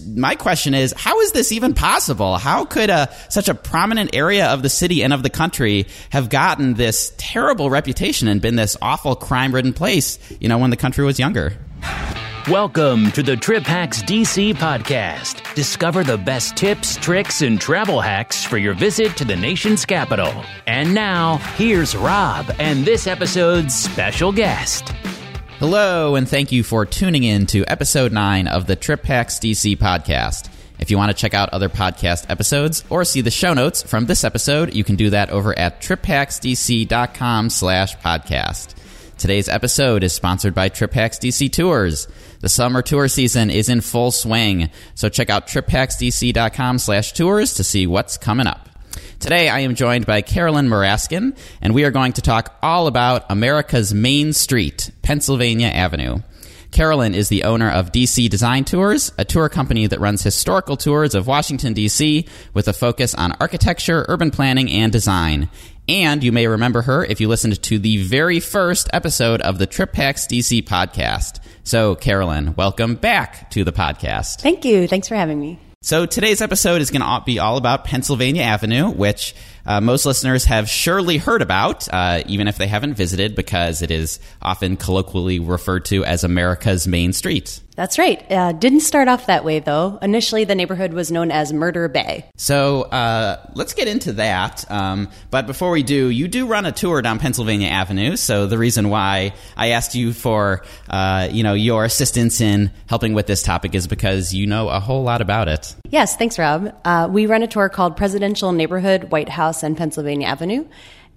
my question is, how is this even possible? How could a, such a prominent area of the city and of the country have gotten this terrible reputation and been this awful crime ridden place, you know, when the country was younger? Welcome to the Trip Hacks DC podcast. Discover the best tips, tricks, and travel hacks for your visit to the nation's capital. And now, here's Rob and this episode's special guest. Hello, and thank you for tuning in to episode 9 of the Trip Hacks DC podcast. If you want to check out other podcast episodes or see the show notes from this episode, you can do that over at triphacksdc.com slash podcast. Today's episode is sponsored by Trip Hacks DC Tours. The summer tour season is in full swing, so check out triphacksdc.com slash tours to see what's coming up. Today I am joined by Carolyn Muraskin, and we are going to talk all about America's Main Street, Pennsylvania Avenue. Carolyn is the owner of DC Design Tours, a tour company that runs historical tours of Washington, D.C., with a focus on architecture, urban planning, and design. And you may remember her if you listened to the very first episode of the Trip Hacks DC podcast. So, Carolyn, welcome back to the podcast. Thank you. Thanks for having me. So today's episode is going to be all about Pennsylvania Avenue, which uh, most listeners have surely heard about, uh, even if they haven't visited, because it is often colloquially referred to as America's main street. That's right. Uh, didn't start off that way, though. Initially, the neighborhood was known as Murder Bay. So uh, let's get into that. Um, but before we do, you do run a tour down Pennsylvania Avenue. So the reason why I asked you for uh, you know your assistance in helping with this topic is because you know a whole lot about it. Yes, thanks, Rob. Uh, we run a tour called Presidential Neighborhood White House and Pennsylvania Avenue.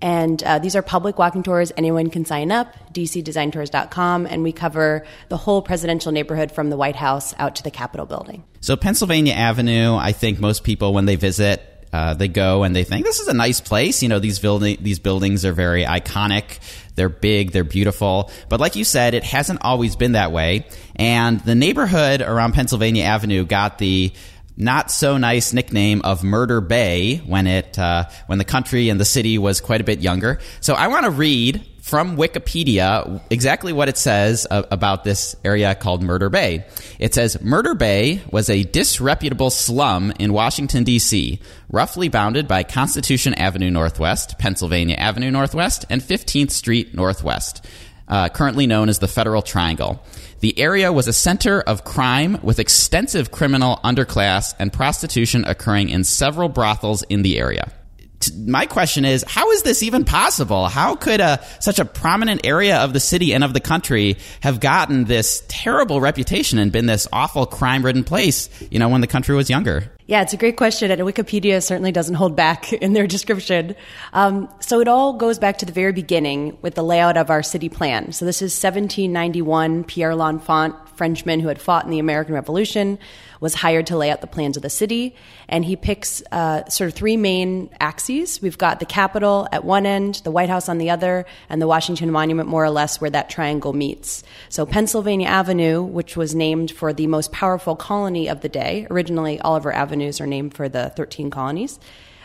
And uh, these are public walking tours. Anyone can sign up, dcdesigntours.com, and we cover the whole presidential neighborhood from the White House out to the Capitol building. So, Pennsylvania Avenue, I think most people, when they visit, uh, they go and they think this is a nice place. You know, these building these buildings are very iconic. They're big, they're beautiful. But like you said, it hasn't always been that way. And the neighborhood around Pennsylvania Avenue got the not so nice nickname of Murder Bay when it uh, when the country and the city was quite a bit younger. So I want to read from Wikipedia exactly what it says about this area called Murder Bay. It says Murder Bay was a disreputable slum in Washington D.C., roughly bounded by Constitution Avenue Northwest, Pennsylvania Avenue Northwest, and 15th Street Northwest. Uh, currently known as the Federal Triangle. The area was a center of crime with extensive criminal underclass and prostitution occurring in several brothels in the area. My question is how is this even possible? How could a, such a prominent area of the city and of the country have gotten this terrible reputation and been this awful crime ridden place you know when the country was younger yeah, it's a great question, and Wikipedia certainly doesn't hold back in their description. Um, so it all goes back to the very beginning with the layout of our city plan. So this is 1791. Pierre L'Enfant, Frenchman who had fought in the American Revolution, was hired to lay out the plans of the city, and he picks uh, sort of three main axes. We've got the Capitol at one end, the White House on the other, and the Washington Monument more or less where that triangle meets. So Pennsylvania Avenue, which was named for the most powerful colony of the day, originally Oliver Avenue avenues are named for the 13 colonies.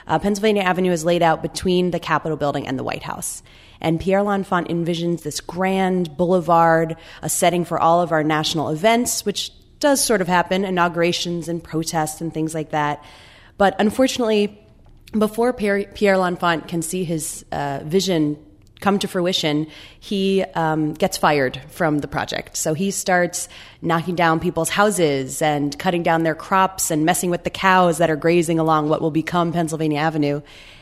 Uh, Pennsylvania Avenue is laid out between the Capitol building and the White House. And Pierre L'Enfant envisions this grand boulevard, a setting for all of our national events, which does sort of happen, inaugurations and protests and things like that. But unfortunately, before Pierre, Pierre L'Enfant can see his uh, vision come to fruition, he um, gets fired from the project. So he starts knocking down people's houses and cutting down their crops and messing with the cows that are grazing along what will become Pennsylvania Avenue.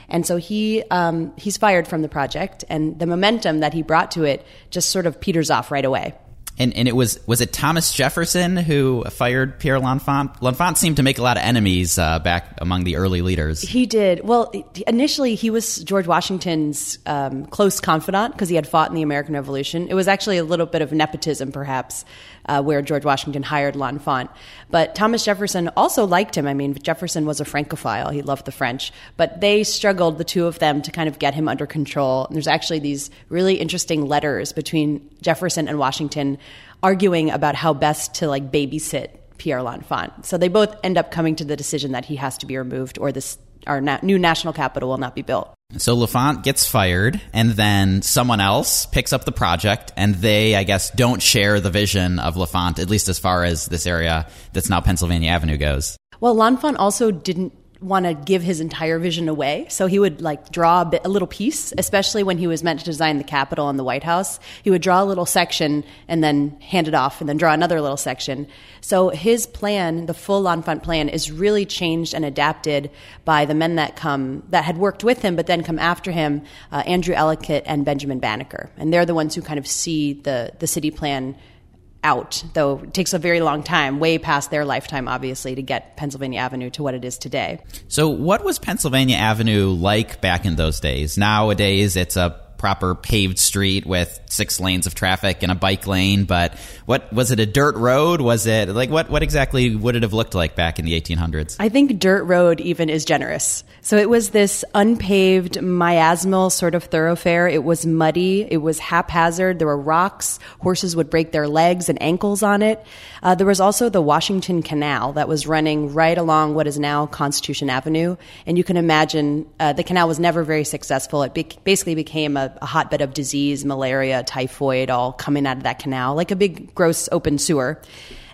And so he um, he's fired from the project, and the momentum that he brought to it just sort of peters off right away. And, and it was was it Thomas Jefferson who fired Pierre L'Enfant? L'Enfant seemed to make a lot of enemies uh, back among the early leaders. He did. Well, initially he was George Washington's um, close confidant because he had fought in the American Revolution. It was actually a little bit of nepotism, perhaps, uh, where George Washington hired L'Enfant. But Thomas Jefferson also liked him. I mean, Jefferson was a Francophile; he loved the French. But they struggled, the two of them, to kind of get him under control. And there's actually these really interesting letters between Jefferson and Washington arguing about how best to like babysit Pierre L'Enfant. So they both end up coming to the decision that he has to be removed or this our na- new national capital will not be built. So L'Enfant gets fired, and then someone else picks up the project, and they, I guess, don't share the vision of L'Enfant, at least as far as this area that's now Pennsylvania Avenue goes. Well, L'Enfant also didn't want to give his entire vision away. So he would like draw a, bit, a, little piece, especially when he was meant to design the Capitol and the White House. He would draw a little section and then hand it off and then draw another little section. So his plan, the full L'Enfant plan, is really changed and adapted by the men that come, that had worked with him, but then come after him, uh, Andrew Ellicott and Benjamin Banneker. And they're the ones who kind of see the, the city plan out, though it takes a very long time, way past their lifetime, obviously, to get Pennsylvania Avenue to what it is today. So, what was Pennsylvania Avenue like back in those days? Nowadays, it's a proper paved street with six lanes of traffic and a bike lane. But what was it? A dirt road? Was it like what? What exactly would it have looked like back in the 1800s? I think dirt road even is generous. So it was this unpaved, miasmal sort of thoroughfare. It was muddy. It was haphazard. There were rocks. Horses would break their legs and ankles on it. Uh, there was also the Washington Canal that was running right along what is now Constitution Avenue. And you can imagine uh, the canal was never very successful. It be- basically became a a, hotbed of disease, malaria, typhoid, all coming out of that canal, like a big, gross open sewer.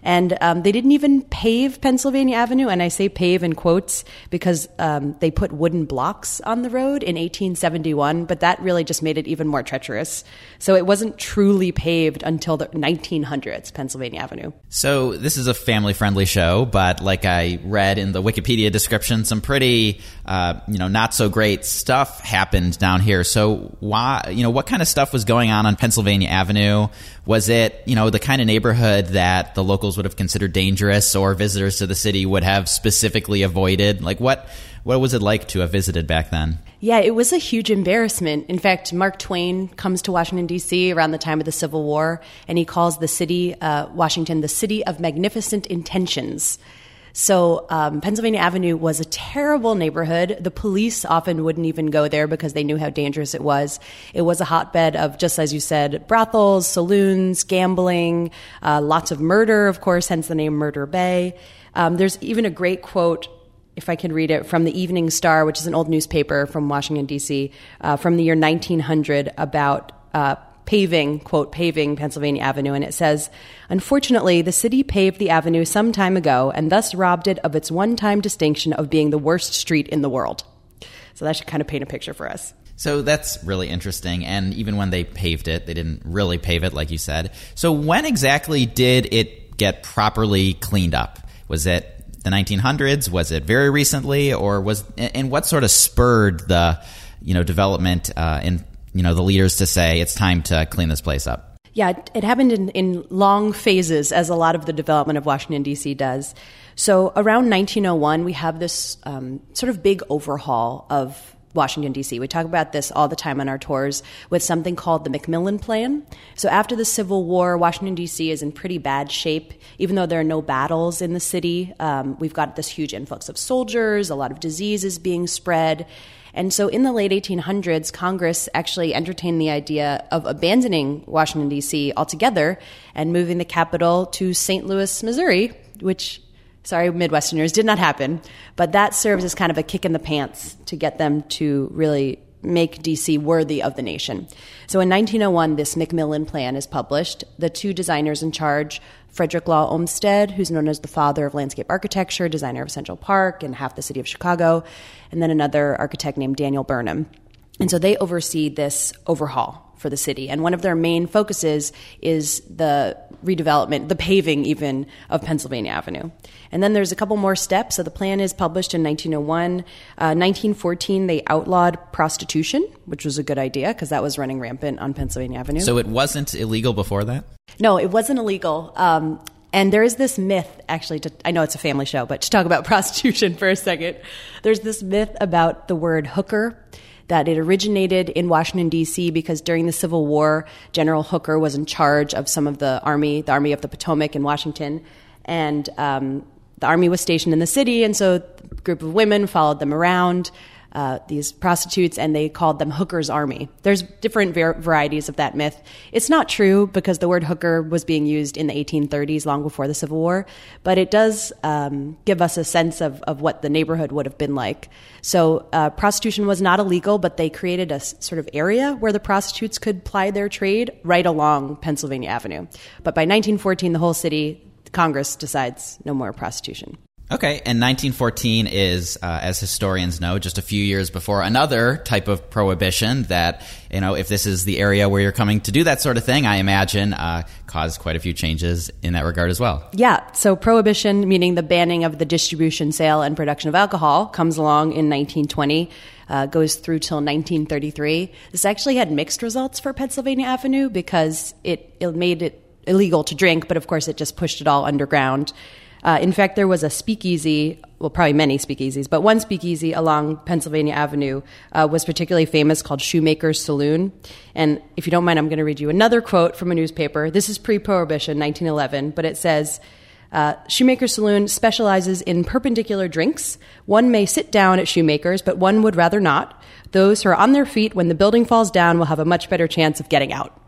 And um, they didn't even pave Pennsylvania Avenue. And I say pave in quotes because um, they put wooden blocks on the road in 1871, but that really just made it even more treacherous. So it wasn't truly paved until the 1900s, Pennsylvania Avenue. So this is a family friendly show, but like I read in the Wikipedia description, some pretty, uh, you know, not so great stuff happened down here. So why, you know, what kind of stuff was going on on Pennsylvania Avenue? Was it, you know, the kind of neighborhood that the locals would have considered dangerous or visitors to the city would have specifically avoided? Like what what was it like to have visited back then? Yeah, it was a huge embarrassment. In fact, Mark Twain comes to Washington, D.C. around the time of the Civil War, and he calls the city, uh, Washington, the city of magnificent intentions. So um, Pennsylvania Avenue was a terrible neighborhood. The police often wouldn't even go there because they knew how dangerous it was. It was a hotbed of, just as you said, brothels, saloons, gambling, uh, lots of murder, of course, hence the name Murder Bay. Um, there's even a great quote if I can read it, from the Evening Star, which is an old newspaper from Washington, D.C., uh, from the year 1900 about uh, paving, quote, paving Pennsylvania Avenue, and it says, Unfortunately, the city paved the avenue some time ago and thus robbed it of its one time distinction of being the worst street in the world. So that should kind of paint a picture for us. So that's really interesting. And even when they paved it, they didn't really pave it, like you said. So when exactly did it get properly cleaned up? Was it the 1900s? Was it very recently? Or was, and what sort of spurred the, you know, development uh, in you know the leaders to say it's time to clean this place up? Yeah, it happened in, in long phases, as a lot of the development of Washington, D.C. does. So around 1901, we have this um, sort of big overhaul of Washington, D.C. We talk about this all the time on our tours with something called the McMillan Plan. So after the Civil War, Washington, D.C. is in pretty bad shape. Even though there are no battles in the city, um, we've got this huge influx of soldiers, a lot of diseases being spread. And so in the late 1800s, Congress actually entertained the idea of abandoning Washington, D.C. altogether and moving the capital to St. Louis, Missouri, which sorry, Midwesterners, did not happen. But that serves as kind of a kick in the pants to get them to really make DC worthy of the nation. So in 1901, this McMillan Plan is published. The two designers in charge, Frederick Law Olmsted, who's known as the father of landscape architecture, designer of Central Park and half the city of Chicago, and then another architect named Daniel Burnham. And so they oversee this overhaul for the city. And one of their main focuses is the redevelopment, the paving even of Pennsylvania Avenue. And then there's a couple more steps. So the plan is published in 1901. Uh, 1914, they outlawed prostitution, which was a good idea because that was running rampant on Pennsylvania Avenue. So it wasn't illegal before that? No, it wasn't illegal. Um, and there is this myth, actually, to, I know it's a family show, but to talk about prostitution for a second, there's this myth about the word hooker that it originated in Washington, D.C., because during the Civil War, General Hooker was in charge of some of the Army, the Army of the Potomac in Washington. And um, the Army was stationed in the city, and so a group of women followed them around. Uh, these prostitutes, and they called them Hooker's Army. There's different var- varieties of that myth. It's not true because the word hooker was being used in the 1830s, long before the Civil War, but it does um, give us a sense of, of what the neighborhood would have been like. So, uh, prostitution was not illegal, but they created a s- sort of area where the prostitutes could ply their trade right along Pennsylvania Avenue. But by 1914, the whole city, Congress decides no more prostitution. Okay, and 1914 is, uh, as historians know, just a few years before another type of prohibition that, you know, if this is the area where you're coming to do that sort of thing, I imagine uh, caused quite a few changes in that regard as well. Yeah, so prohibition, meaning the banning of the distribution, sale, and production of alcohol, comes along in 1920. Uh, goes through till 1933. This actually had mixed results for Pennsylvania Avenue because it, it made it illegal to drink, but of course it just pushed it all underground. Uh, in fact, there was a speakeasy, well, probably many speakeasies, but one speakeasy along Pennsylvania Avenue uh, was particularly famous called Shoemaker's Saloon. And if you don't mind, I'm going to read you another quote from a newspaper. This is pre prohibition, 1911, but it says, uh, Shoemaker's Saloon specializes in perpendicular drinks. One may sit down at Shoemaker's, but one would rather not. Those who are on their feet when the building falls down will have a much better chance of getting out.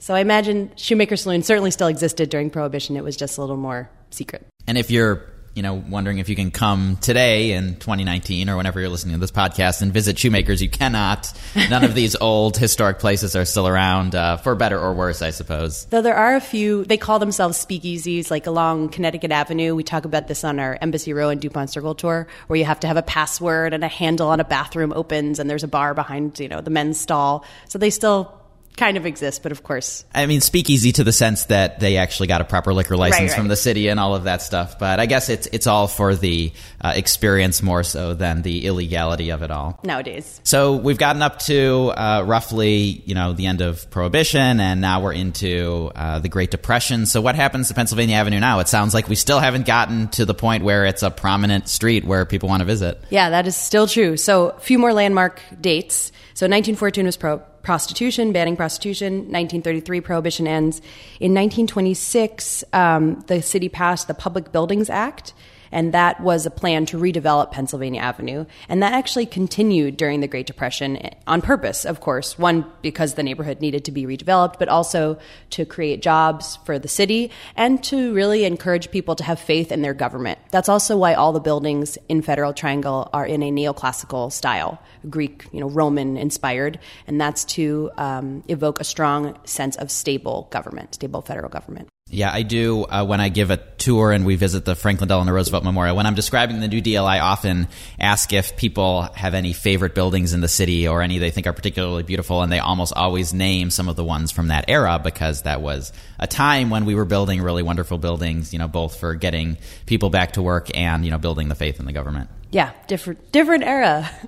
So I imagine Shoemaker's Saloon certainly still existed during Prohibition. It was just a little more secret. And if you're, you know, wondering if you can come today in 2019 or whenever you're listening to this podcast and visit Shoemakers, you cannot. None of these old historic places are still around, uh, for better or worse, I suppose. Though there are a few, they call themselves speakeasies, like along Connecticut Avenue. We talk about this on our Embassy Row and DuPont Circle tour, where you have to have a password and a handle on a bathroom opens, and there's a bar behind, you know, the men's stall. So they still kind of exist, but of course. I mean, speakeasy to the sense that they actually got a proper liquor license Right, right. from the city and all of that stuff. But I guess it's it's all for the uh, experience more so than the illegality of it all. Nowadays. So we've gotten up to uh, roughly, you know, the end of Prohibition, and now we're into uh, the Great Depression. So what happens to Pennsylvania Avenue now? It sounds like we still haven't gotten to the point where it's a prominent street where people want to visit. Yeah, that is still true. So, a few more landmark dates. So, 1914 was pro- prostitution, banning prostitution. 1933, prohibition ends. In 1926, um, the city passed the Public Buildings Act, and that was a plan to redevelop Pennsylvania Avenue. And that actually continued during the Great Depression eh, on purpose, of course. One, because the neighborhood needed to be redeveloped, but also to create jobs for the city and to really encourage people to have faith in their government. That's also why all the buildings in Federal Triangle are in a neoclassical style, Greek, you know, Roman inspired, and that's to um, evoke a strong sense of stable government, stable federal government. Yeah, I do. Uh, when I give a tour and we visit the Franklin Delano Roosevelt Memorial, when I'm describing the New Deal, I often ask if people have any favorite buildings in the city or any they think are particularly beautiful, and they almost always name some of the ones from that era because that was a time when we were building really wonderful buildings, you know, both for getting people back to work and, you know, building the faith in the government. Yeah, different different era.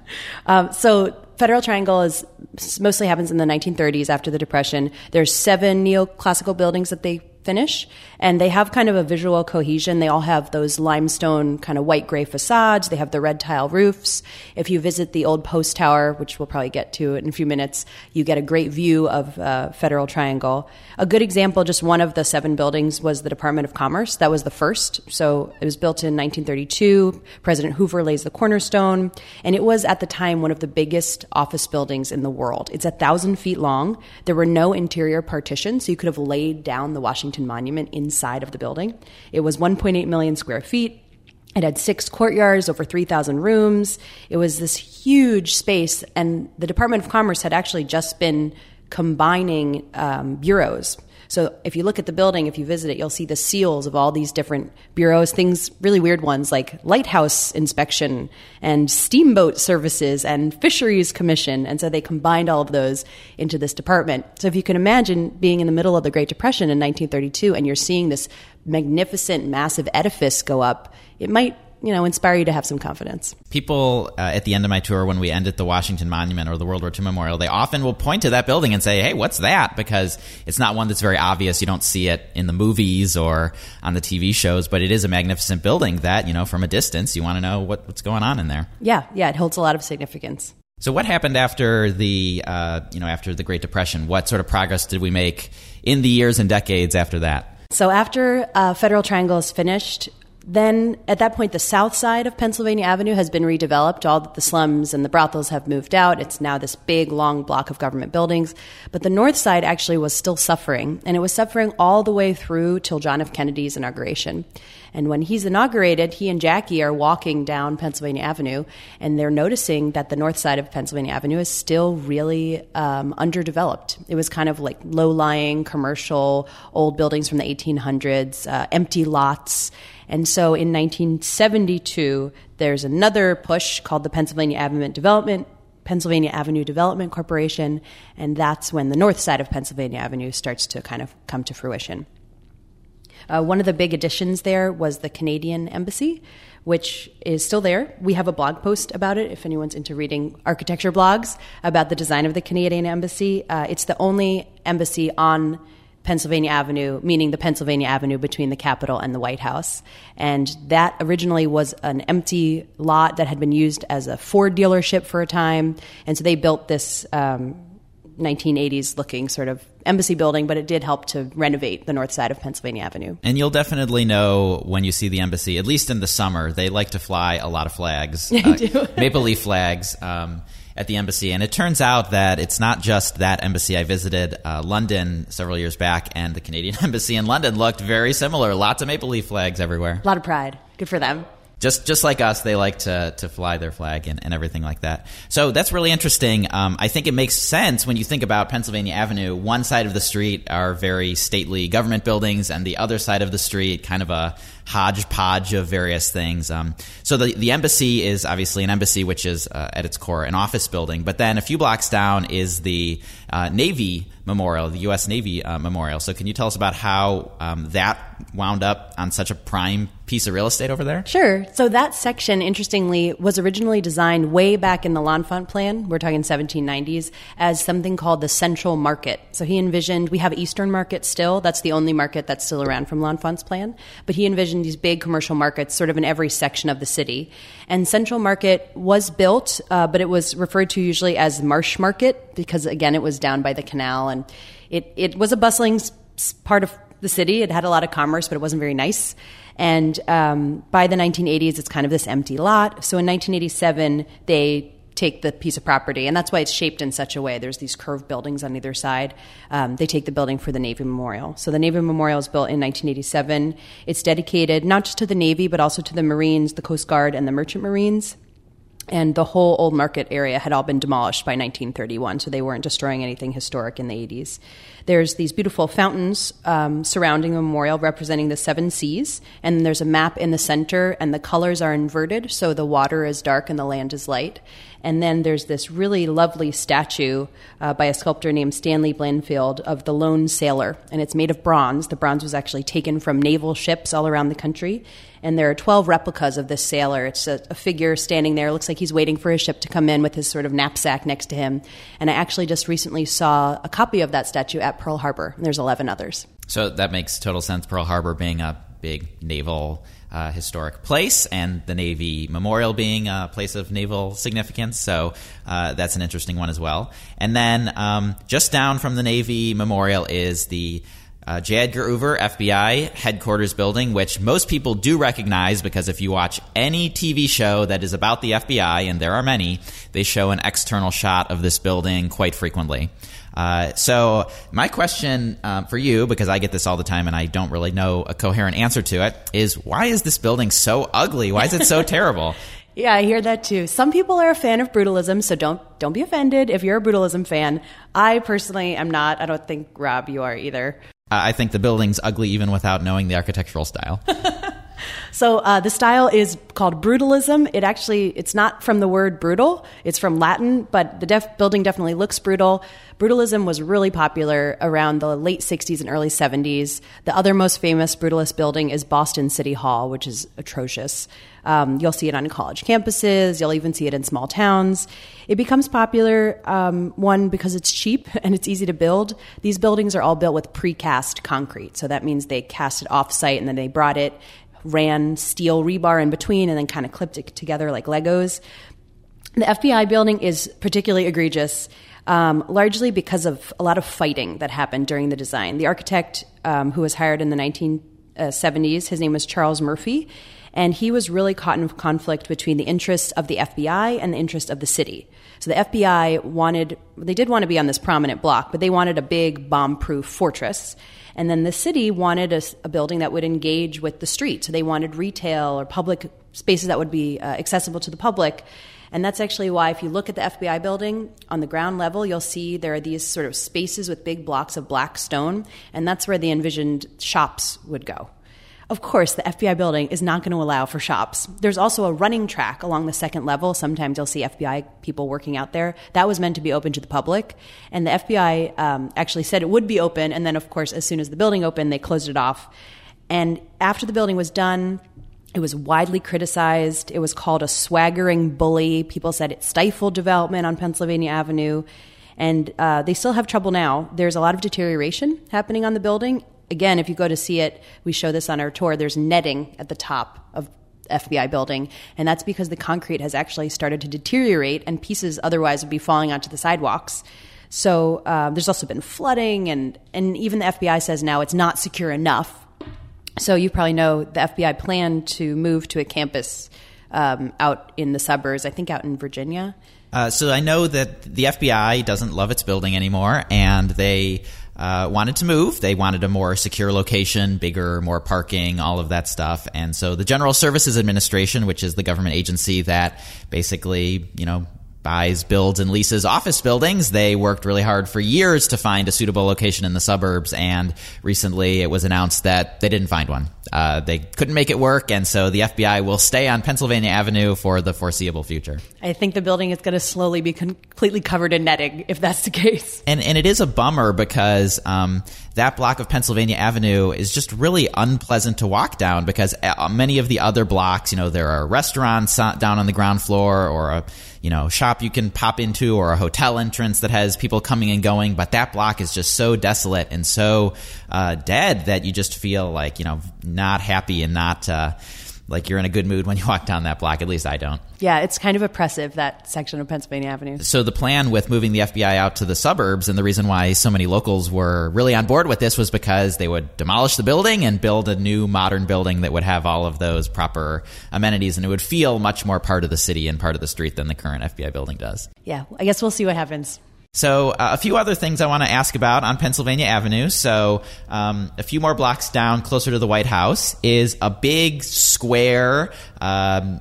Um, so Federal Triangle is mostly happens in the 1930s after the Depression. There's seven neoclassical buildings that they finish, and they have kind of a visual cohesion. They all have those limestone kind of white gray facades. They have the red tile roofs. If you visit the old post tower, which we'll probably get to in a few minutes, you get a great view of uh, Federal Triangle. A good example, just one of the seven buildings, was the Department of Commerce. That was the first. So it was built in 1932. President Hoover lays the cornerstone, and it was at the time one of the biggest office buildings in the world. It's a thousand feet long. There were no interior partitions, so you could have laid down the Washington Monument inside of the building. It was 1.8 million square feet. It had six courtyards, over 3,000 rooms. It was this huge space, and the Department of Commerce had actually just been combining um, bureaus. So if you look at the building, if you visit it, you'll see the seals of all these different bureaus, things really weird ones like lighthouse inspection and steamboat services and fisheries commission. And so they combined all of those into this department. So if you can imagine being in the middle of the Great Depression in 1932 and you're seeing this magnificent, massive edifice go up, it might you know, inspire you to have some confidence. People uh, at the end of my tour, when we end at the Washington Monument or the World War II Memorial, they often will point to that building and say, "Hey, what's that?" Because it's not one that's very obvious. You don't see it in the movies or on the TV shows, but it is a magnificent building that you know from a distance you want to know what, what's going on in there. Yeah, yeah, it holds a lot of significance. So, what happened after the uh, you know after the Great Depression? What sort of progress did we make in the years and decades after that? So after uh, Federal Triangle is finished, then at that point, the south side of Pennsylvania Avenue has been redeveloped. All the slums and the brothels have moved out. It's now this big, long block of government buildings. But the north side actually was still suffering, and it was suffering all the way through till John F. Kennedy's inauguration. And when he's inaugurated, he and Jackie are walking down Pennsylvania Avenue, and they're noticing that the north side of Pennsylvania Avenue is still really um, underdeveloped. It was kind of like low lying commercial, old buildings from the 1800s, uh, empty lots. And so in 1972, there's another push called the Pennsylvania Avenue Development Pennsylvania Avenue Development Corporation, and that's when the north side of Pennsylvania Avenue starts to kind of come to fruition. Uh, one of the big additions there was the Canadian Embassy, which is still there. We have a blog post about it if anyone's into reading architecture blogs about the design of the Canadian Embassy. Uh, it's the only embassy on Pennsylvania Avenue, meaning the Pennsylvania Avenue between the Capitol and the White House. And that originally was an empty lot that had been used as a Ford dealership for a time. And so they built this um, 1980s looking sort of embassy building, but it did help to renovate the north side of Pennsylvania Avenue. And you'll definitely know when you see the embassy, at least in the summer, they like to fly a lot of flags, uh, maple leaf flags. Um, at the embassy. And it turns out that it's not just that embassy. I visited uh, London several years back, and the Canadian embassy in London looked very similar. Lots of maple leaf flags everywhere. A lot of pride. Good for them just just like us, they like to to fly their flag and, and everything like that. So that's really interesting. Um, I think it makes sense when you think about Pennsylvania Avenue. One side of the street are very stately government buildings, and the other side of the street, kind of a hodgepodge of various things. Um, so the the embassy is obviously an embassy, which is uh, at its core an office building. But then a few blocks down is the uh, Navy Memorial, the U.S. Navy uh, Memorial. So can you tell us about how um, that wound up on such a prime piece of real estate over there? Sure. So that section, interestingly, was originally designed way back in the L'Enfant plan. We're talking 1790s as something called the Central Market. So he envisioned we have Eastern Market still. That's the only market that's still around from L'Enfant's plan. But he envisioned these big commercial markets, sort of in every section of the city. And Central Market was built, uh, but it was referred to usually as Marsh Market because, again, it was down by the canal and it, it was a bustling part of the city. It had a lot of commerce, but it wasn't very nice. And um, by the 1980s, it's kind of this empty lot. So in 1987, they take the piece of property, and that's why it's shaped in such a way. There's these curved buildings on either side. Um, they take the building for the Navy Memorial. So the Navy Memorial was built in 1987. It's dedicated not just to the Navy, but also to the Marines, the Coast Guard, and the Merchant Marines and the whole old market area had all been demolished by 1931, so they weren't destroying anything historic in the 80s. There's these beautiful fountains um, surrounding the memorial representing the seven seas, and there's a map in the center, and the colors are inverted, so the water is dark and the land is light. And then there's this really lovely statue uh, by a sculptor named Stanley Bleifeld of the lone sailor, and it's made of bronze. The bronze was actually taken from naval ships all around the country, and there are 12 replicas of this sailor. It's a, a, figure standing there. It looks like he's waiting for his ship to come in with his sort of knapsack next to him. And I actually just recently saw a copy of that statue at Pearl Harbor, and there's 11 others. So that makes total sense, Pearl Harbor being a big naval uh, historic place, and the Navy Memorial being a place of naval significance. So uh, that's an interesting one as well. And then um, just down from the Navy Memorial is the uh, J. Edgar Hoover FBI headquarters building, which most people do recognize because if you watch any TV show that is about the FBI, and there are many, they show an external shot of this building quite frequently. Uh, so, my question um, for you, because I get this all the time and I don't really know a coherent answer to it, is why is this building so ugly? Why is it so terrible? Yeah, I hear that too. Some people are a fan of brutalism, so don't don't be offended if you're a brutalism fan. I personally am not. I don't think Rob you are either. Uh, I think the building's ugly even without knowing the architectural style. so uh, the style is called brutalism. It actually it's not from the word brutal. It's from Latin, but the def- building definitely looks brutal. Brutalism was really popular around the late 60s and early 70s. The other most famous brutalist building is Boston City Hall, which is atrocious. Um, you'll see it on college campuses. You'll even see it in small towns. It becomes popular, um, one, because it's cheap and it's easy to build. These buildings are all built with precast concrete. So that means they cast it off site and then they brought it, ran steel rebar in between, and then kind of clipped it together like Legos. The FBI building is particularly egregious. Um, largely because of a lot of fighting that happened during the design. The architect um, who was hired in the 1970s, His name was Charles Murphy, and he was really caught in conflict between the interests of the FBI and the interests of the city. So the FBI wanted, they did want to be on this prominent block, but they wanted a big bomb proof fortress. And then the city wanted a, a, building that would engage with the street. So they wanted retail or public spaces that would be uh, accessible to the public. And that's actually why, if you look at the FBI building on the ground level, you'll see there are these sort of spaces with big blocks of black stone, and that's where the envisioned shops would go. Of course, the FBI building is not going to allow for shops. There's also a running track along the second level. Sometimes you'll see FBI people working out there. That was meant to be open to the public. And the FBI um, actually said it would be open. And then, of course, as soon as the building opened, they closed it off. And after the building was done, it was widely criticized. It was called a swaggering bully. People said it stifled development on Pennsylvania Avenue. And uh, they still have trouble now. There's a lot of deterioration happening on the building, again, if you go to see it, we show this on our tour, there's netting at the top of FBI building, and that's because the concrete has actually started to deteriorate and pieces otherwise would be falling onto the sidewalks. So uh, there's also been flooding, and, and even the FBI says now it's not secure enough. So you probably know the FBI plan to move to a campus um, out in the suburbs, I think out in Virginia. Uh, so I know that the FBI doesn't love its building anymore, and they uh, wanted to move. They wanted a more secure location, bigger, more parking, all of that stuff. And so the General Services Administration, which is the government agency that basically, you know, buys, builds, and leases office buildings. They worked really hard for years to find a suitable location in the suburbs, and recently it was announced that they didn't find one. Uh, they couldn't make it work, and so the FBI will stay on Pennsylvania Avenue for the foreseeable future. I think the building is going to slowly be completely covered in netting if that's the case. And and it is a bummer because um, that block of Pennsylvania Avenue is just really unpleasant to walk down because uh, many of the other blocks, you know, there are restaurants down on the ground floor or a you know, shop you can pop into or a hotel entrance that has people coming and going. But that block is just so desolate and so uh, dead that you just feel like, you know, not happy and not. Uh, like you're in a good mood when you walk down that block. At least I don't. Yeah, it's kind of oppressive that section of Pennsylvania Avenue. So the plan with moving the FBI out to the suburbs, and the reason why so many locals were really on board with this was because they would demolish the building and build a new modern building that would have all of those proper amenities, and it would feel much more part of the city and part of the street than the current FBI building does. Yeah, I guess we'll see what happens. So, uh, a few other things I want to ask about on Pennsylvania Avenue. So, um, a few more blocks down, closer to the White House, is a big square. Um,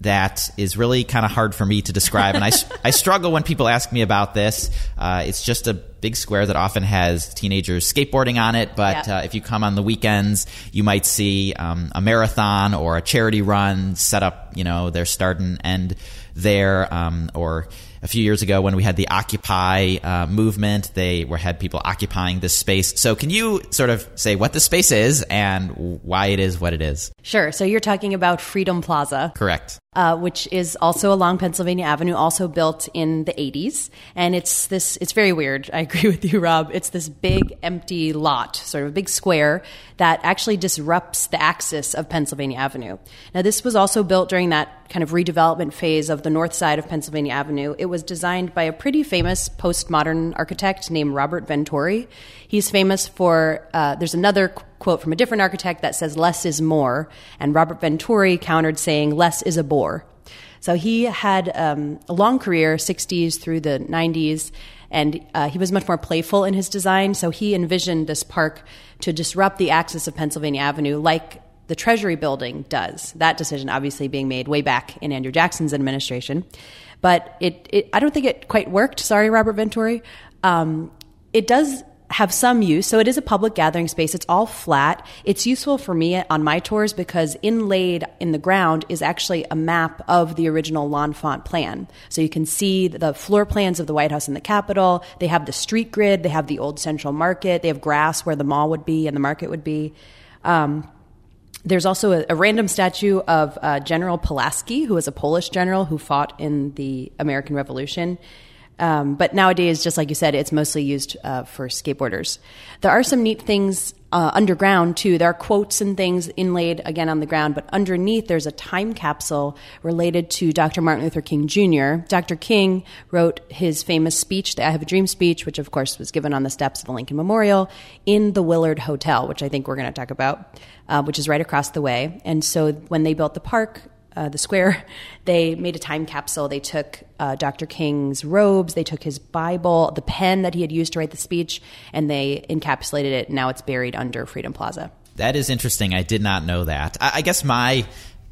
that is really kind of hard for me to describe. And I, I struggle when people ask me about this. Uh, it's just a big square that often has teenagers skateboarding on it. But uh, if you come on the weekends, you might see um, a marathon or a charity run set up, you know, their start and end there, um, or a few years ago when we had the Occupy uh, movement. They were had people occupying this space. So, can you sort of say what the space is and why it is what it is? Sure. So, you're talking about Freedom Plaza. Correct. Uh, which is also along Pennsylvania Avenue, also built in the 80s. And it's this, it's very weird. I agree with you, Rob. It's this big empty lot, sort of a big square that actually disrupts the axis of Pennsylvania Avenue. Now, this was also built during that kind of redevelopment phase of the north side of Pennsylvania Avenue. It was designed by a pretty famous postmodern architect named Robert Venturi. He's famous for, uh, there's another quote from a different architect that says, less is more. And Robert Venturi countered saying, less is a bore. So he had um, a long career, 60s through the 90s, and uh, he was much more playful in his design. So he envisioned this park to disrupt the axis of Pennsylvania Avenue like the Treasury building does. That decision obviously being made way back in Andrew Jackson's administration. But it, it I don't think it quite worked. Sorry, Robert Venturi. Um, it does have some use. So it is a public gathering space. It's all flat. It's useful for me on my tours because inlaid in the ground is actually a map of the original L'Enfant plan. So you can see the floor plans of the White House and the Capitol. They have the street grid. They have the old Central Market. They have grass where the mall would be and the market would be. Um, there's also a, a, random statue of uh, General Pulaski, who was a Polish general who fought in the American Revolution. Um, but nowadays, just like you said, it's mostly used uh, for skateboarders. There are some neat things uh, underground too. There are quotes and things inlaid again on the ground, but underneath there's a time capsule related to Dr. Martin Luther King Jr. Dr. King wrote his famous speech, the I Have a Dream speech, which of course was given on the steps of the Lincoln Memorial in the Willard Hotel, which I think we're going to talk about, uh, which is right across the way. And so when they built the park, uh, the square, they made a time capsule. They took uh, Dr. King's robes, they took his Bible, the pen that he had used to write the speech, and they encapsulated it. Now it's buried under Freedom Plaza. That is interesting. I did not know that. I, I guess my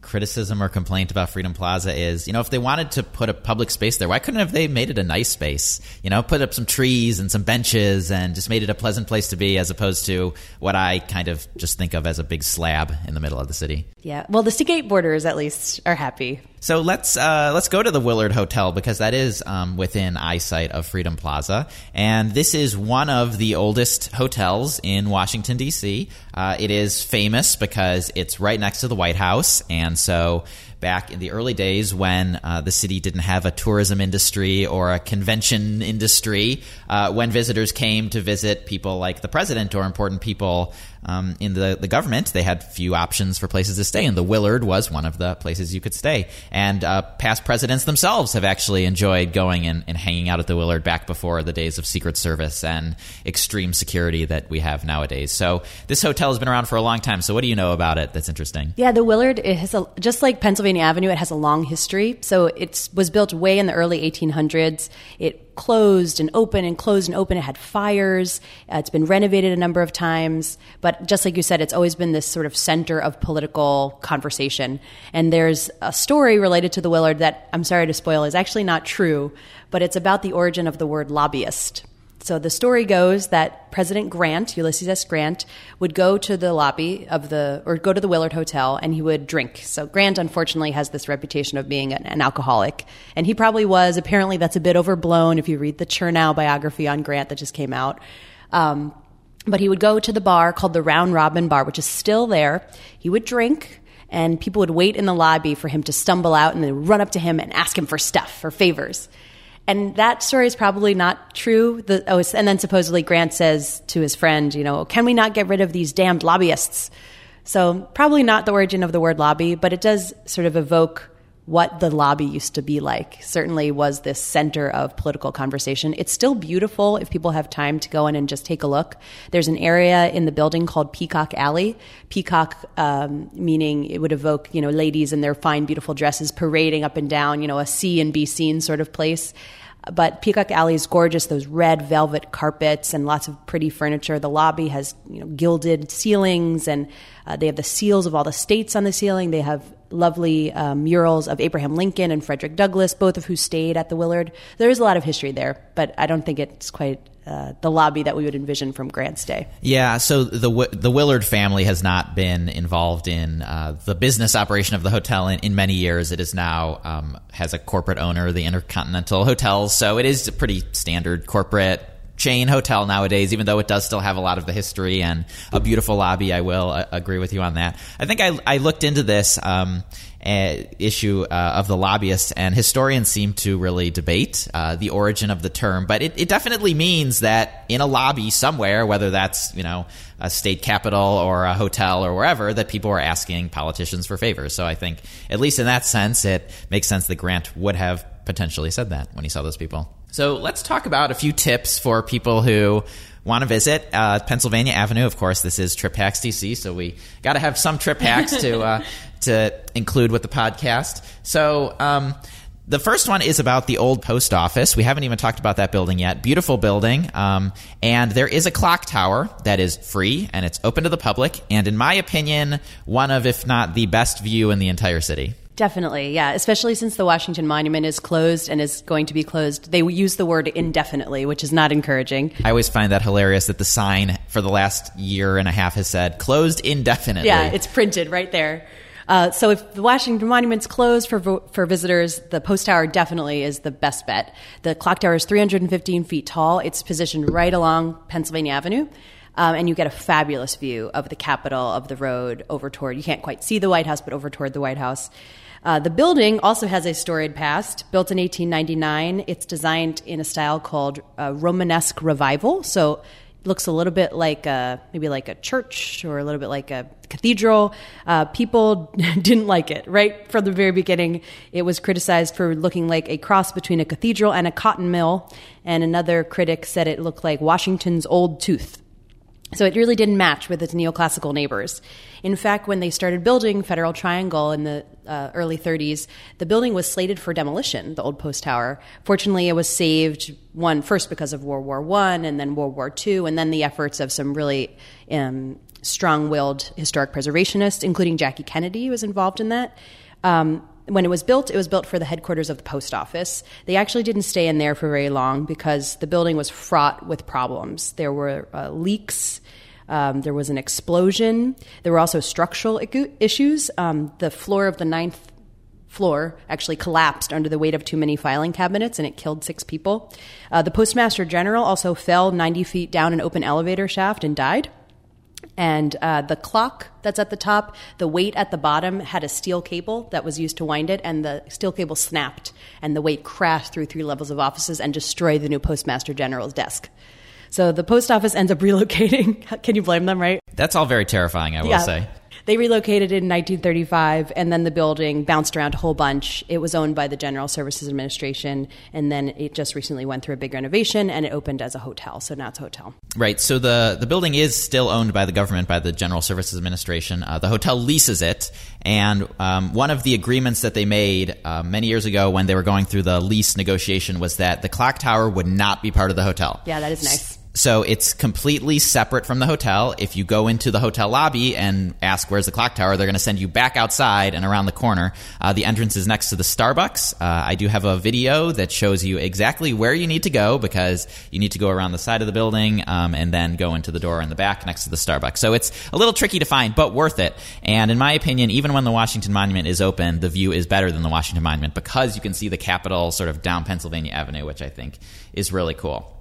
criticism or complaint about Freedom Plaza is, you know, if they wanted to put a public space there, why couldn't have they made it a nice space? You know, put up some trees and some benches and just made it a pleasant place to be as opposed to what I kind of just think of as a big slab in the middle of the city. Yeah. Well, the skateboarders at least are happy. So let's uh, let's go to the Willard Hotel because that is um, within eyesight of Freedom Plaza, and this is one of the oldest hotels in Washington D.C. Uh, it is famous because it's right next to the White House, and so back in the early days when uh, the city didn't have a tourism industry or a convention industry, uh, when visitors came to visit people like the president or important people um, in the, the government, they had few options for places to stay, and the Willard was one of the places you could stay. And uh, past presidents themselves have actually enjoyed going and, and hanging out at the Willard back before the days of Secret Service and extreme security that we have nowadays. So this hotel has been around for a long time. So what do you know about it that's interesting? Yeah, the Willard has a, just like Pennsylvania Avenue, it has a long history. So it was built way in the early 1800s. It closed and open and closed and open. It had fires. Uh, it's been renovated a number of times. But just like you said, it's always been this sort of center of political conversation. And there's a story related to the Willard that I'm sorry to spoil is actually not true, but it's about the origin of the word lobbyist. So the story goes that President Grant, Ulysses S. Grant, would go to the lobby of the, or go to the Willard Hotel and he would drink. So Grant, unfortunately, has this reputation of being an, an alcoholic. And he probably was. Apparently, that's a bit overblown if you read the Chernow biography on Grant that just came out. Um, but he would go to the bar called the Round Robin Bar, which is still there. He would drink and people would wait in the lobby for him to stumble out and then run up to him and ask him for stuff, for favors. And that story is probably not true. The, oh, and then supposedly Grant says to his friend, you know, can we not get rid of these damned lobbyists? So probably not the origin of the word lobby, but it does sort of evoke what the lobby used to be like. Certainly was this center of political conversation. It's still beautiful if people have time to go in and just take a look. There's an area in the building called Peacock Alley. Peacock um, meaning it would evoke you know ladies in their fine beautiful dresses parading up and down you know a see and be seen sort of place. But Peacock Alley is gorgeous. Those red velvet carpets and lots of pretty furniture. The lobby has you know gilded ceilings, and uh, they have the seals of all the states on the ceiling. They have lovely um, murals of Abraham Lincoln and Frederick Douglass, both of who stayed at the Willard. There is a lot of history there, but I don't think it's quite uh, the lobby that we would envision from Grant's day. Yeah, so the the Willard family has not been involved in uh, the business operation of the hotel in, in many years. It is now um, has a corporate owner, the Intercontinental Hotels. So it is a pretty standard corporate chain hotel nowadays, even though it does still have a lot of the history and a beautiful lobby. I will uh, agree with you on that. I think I, I looked into this um, uh, issue uh, of the lobbyists, and historians seem to really debate uh, the origin of the term. But it, it, definitely means that in a lobby somewhere, whether that's you know a state capital or a hotel or wherever, that people are asking politicians for favors. So I think, at least in that sense, it makes sense that Grant would have potentially said that when he saw those people. So let's talk about a few tips for people who want to visit uh, Pennsylvania Avenue. Of course, this is Trip Hacks DC, so we got to have some trip hacks to uh, to include with the podcast. So. Um, the first one is about the old post office. We haven't even talked about that building yet. Beautiful building. Um, and there is a clock tower that is free and it's open to the public. And in my opinion, one of, if not the best view in the entire city. Definitely, yeah. Especially since the Washington Monument is closed and is going to be closed. They use the word indefinitely, which is not encouraging. I always find that hilarious that the sign for the last year and a half has said closed indefinitely. Yeah, it's printed right there. Uh, so if the Washington Monument's closed for for visitors, the post tower definitely is the best bet. The clock tower is 315 feet tall. It's positioned right along Pennsylvania Avenue. Um, and you get a fabulous view of the Capitol, of the road over toward, you can't quite see the White House, but over toward the White House. Uh, the building also has a storied past. Built in 1899, it's designed in a style called uh, Romanesque Revival. So it looks a little bit like a, maybe like a church or a little bit like a cathedral. Uh, people didn't like it right from the very beginning. It was criticized for looking like a cross between a cathedral and a cotton mill. And another critic said it looked like Washington's old tooth. So it really didn't match with its neoclassical neighbors. In fact, when they started building Federal Triangle in the uh, early 30s, the building was slated for demolition, the old post tower. Fortunately, it was saved, one, first because of World War I and then World War II, and then the efforts of some really um, strong willed historic preservationists, including Jackie Kennedy, who was involved in that. Um, when it was built, it was built for the headquarters of the post office. They actually didn't stay in there for very long because the building was fraught with problems. There were uh, leaks. Um, there was an explosion. There were also structural issues. Um, the floor of the ninth floor actually collapsed under the weight of too many filing cabinets and it killed six people. Uh, the postmaster general also fell 90 feet down an open elevator shaft and died. And uh, the clock that's at the top, the weight at the bottom had a steel cable that was used to wind it, and the steel cable snapped, and the weight crashed through three levels of offices and destroyed the new postmaster general's desk. So the post office ends up relocating. Can you blame them, right? That's all very terrifying, I will Yeah. say. They relocated in 1935, and then the building bounced around a whole bunch. It was owned by the General Services Administration, and then it just recently went through a big renovation, and it opened as a hotel. So now it's a hotel. Right. So the, the building is still owned by the government, by the General Services Administration. Uh, the hotel leases it. And um, one of the agreements that they made uh, many years ago when they were going through the lease negotiation was that the clock tower would not be part of the hotel. Yeah, that is nice. So it's completely separate from the hotel. If you go into the hotel lobby and ask where's the clock tower, they're going to send you back outside and around the corner. Uh, the entrance is next to the Starbucks. Uh, I do have a video that shows you exactly where you need to go because you need to go around the side of the building um, and then go into the door in the back next to the Starbucks. So it's a little tricky to find, but worth it. And in my opinion, even when the Washington Monument is open, the view is better than the Washington Monument because you can see the Capitol sort of down Pennsylvania Avenue, which I think is really cool.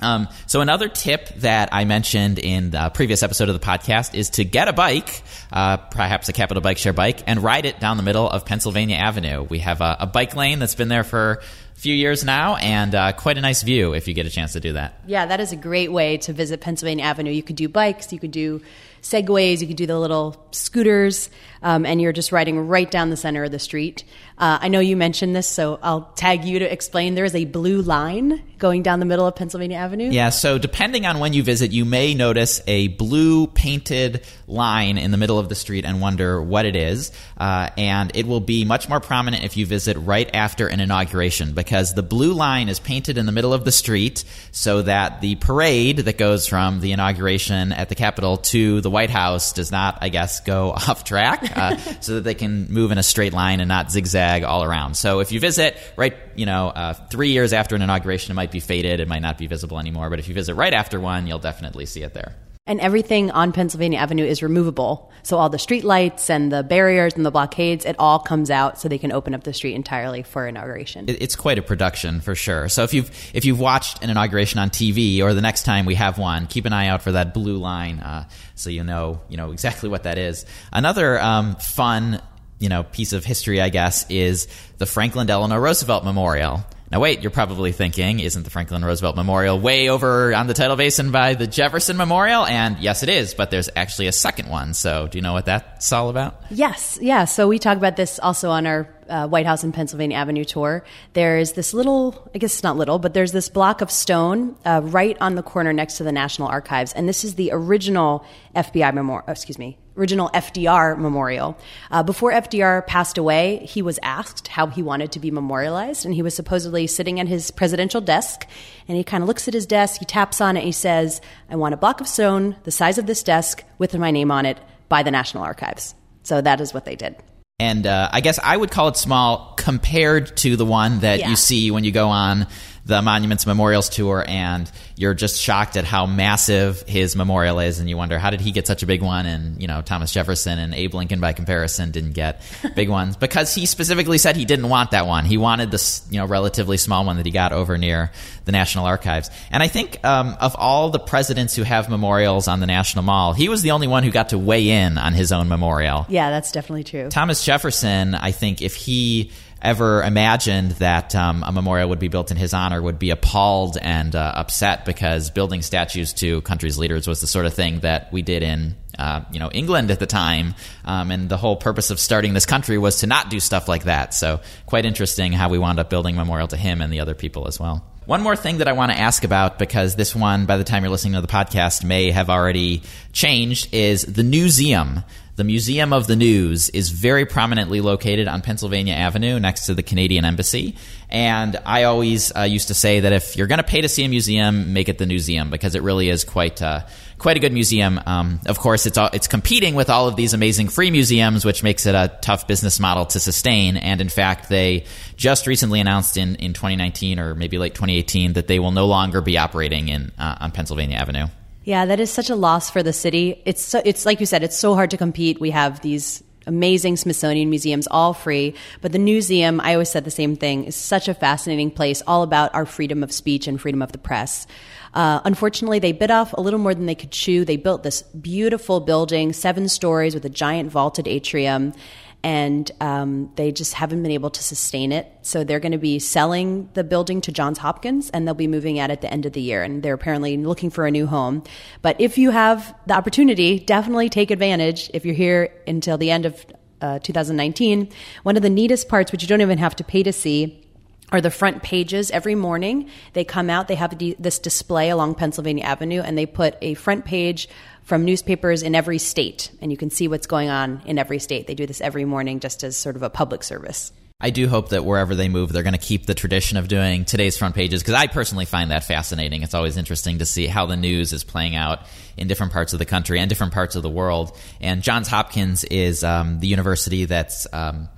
Um, so another tip that I mentioned in the previous episode of the podcast is to get a bike, uh, perhaps a Capital Bike Share bike, and ride it down the middle of Pennsylvania Avenue. We have a, a bike lane that's been there for few years now, and uh, quite a nice view if you get a chance to do that. Yeah, that is a great way to visit Pennsylvania Avenue. You could do bikes, you could do segways, you could do the little scooters, um, and you're just riding right down the center of the street. Uh, I know you mentioned this, so I'll tag you to explain. There is a blue line going down the middle of Pennsylvania Avenue. Yeah, so depending on when you visit, you may notice a blue painted line in the middle of the street and wonder what it is. Uh, and it will be much more prominent if you visit right after an inauguration because the blue line is painted in the middle of the street so that the parade that goes from the inauguration at the Capitol to the White House does not, I guess, go off track uh, so that they can move in a straight line and not zigzag all around. So if you visit right, you know, uh, three years after an inauguration, it might be faded, it might not be visible anymore. But if you visit right after one, you'll definitely see it there. And everything on Pennsylvania Avenue is removable. So all the street lights and the barriers and the blockades, it all comes out so they can open up the street entirely for inauguration. It's quite a production for sure. So if you've if you've watched an inauguration on TV or the next time we have one, keep an eye out for that blue line uh, so you know you know exactly what that is. Another um, fun you know piece of history, I guess, is the Franklin Delano Roosevelt Memorial. Now, wait, you're probably thinking, isn't the Franklin Roosevelt Memorial way over on the tidal basin by the Jefferson Memorial? And yes, it is, but there's actually a second one. So, do you know what that's all about? Yes, yeah. So we talk about this also on our uh, White House and Pennsylvania Avenue tour. There is this little, I guess it's not little, but there's this block of stone uh, right on the corner next to the National Archives, and this is the original FBI memorial. Excuse me, original FDR memorial. Uh, before FDR passed away, he was asked how he wanted to be memorialized, and he was supposedly sitting at his presidential desk, and he kind of looks at his desk, he taps on it, and he says, "I want a block of stone the size of this desk with my name on it by the National Archives." So that is what they did. And uh, I guess I would call it small compared to the one that Yeah. you see when you go on the Monuments Memorials tour, and you're just shocked at how massive his memorial is, and you wonder how did he get such a big one, and you know Thomas Jefferson and Abe Lincoln by comparison didn't get big ones because he specifically said he didn't want that one. He wanted this you know relatively small one that he got over near the National Archives. And I think um, of all the presidents who have memorials on the National Mall, he was the only one who got to weigh in on his own memorial. Yeah, that's definitely true. Thomas Jefferson, I think, if he ever imagined that um, a memorial would be built in his honor would be appalled and uh, upset because building statues to country's leaders was the sort of thing that we did in uh, you know England at the time, um, and the whole purpose of starting this country was to not do stuff like that. So quite interesting how we wound up building memorial to him and the other people as well. One more thing that I want to ask about, because this one, by the time you're listening to the podcast, may have already changed, is the Newseum. The Museum of the News is very prominently located on Pennsylvania Avenue next to the Canadian Embassy. And I always uh, used to say that if you're going to pay to see a museum, make it the Newseum because it really is quite uh, quite a good museum. Um, of course, it's all, it's competing with all of these amazing free museums, which makes it a tough business model to sustain. And in fact, they just recently announced in, in 2019 or maybe late 2018 that they will no longer be operating in uh, on Pennsylvania Avenue. Yeah, that is such a loss for the city. It's so, it's like you said, it's so hard to compete. We have these amazing Smithsonian museums, all free. But the Newseum, I always said the same thing, is such a fascinating place, all about our freedom of speech and freedom of the press. Uh, unfortunately, they bit off a little more than they could chew. They built this beautiful building, seven stories with a giant vaulted atrium and um, they just haven't been able to sustain it. So they're going to be selling the building to Johns Hopkins, and they'll be moving out at the end of the year. And they're apparently looking for a new home. But if you have the opportunity, definitely take advantage. If you're here until the end of uh, 2019, one of the neatest parts, which you don't even have to pay to see, are the front pages every morning. They come out, they have this display along Pennsylvania Avenue, and they put a front page from newspapers in every state, and you can see what's going on in every state. They do this every morning just as sort of a public service. I do hope that wherever they move, they're going to keep the tradition of doing today's front pages because I personally find that fascinating. It's always interesting to see how the news is playing out in different parts of the country and different parts of the world. And Johns Hopkins is um, the university that's. Um,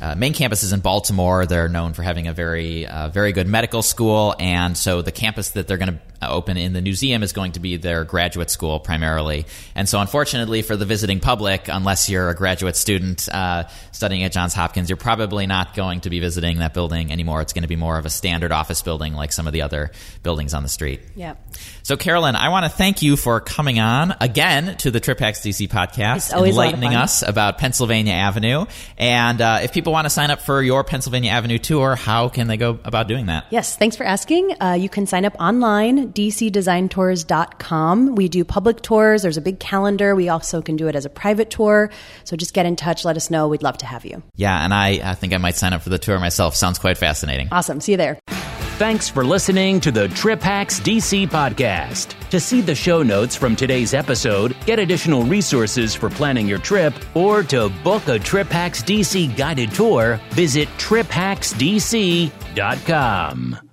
uh, main campus is in Baltimore. They're known for having a very, uh, very good medical school, and so the campus that they're going to open in the Newseum is going to be their graduate school primarily. And so, unfortunately, for the visiting public, unless you're a graduate student uh, studying at Johns Hopkins, you're probably not going to be visiting that building anymore. It's going to be more of a standard office building like some of the other buildings on the street. Yeah. So, Carolyn, I want to thank you for coming on again to the Trip Hacks DC podcast, enlightening us about Pennsylvania Avenue. And uh, if people want to sign up for your Pennsylvania Avenue tour, how can they go about doing that? Yes, thanks for asking. Uh, you can sign up online dcdesigntours.com. We do public tours. There's a big calendar. We also can do it as a private tour. So just get in touch. Let us know. We'd love to have you. Yeah, and I, I think I might sign up for the tour myself. Sounds quite fascinating. Awesome. See you there. Thanks for listening to the Trip Hacks DC podcast. To see the show notes from today's episode, get additional resources for planning your trip, or to book a Trip Hacks DC guided tour, visit triphacksdc.com.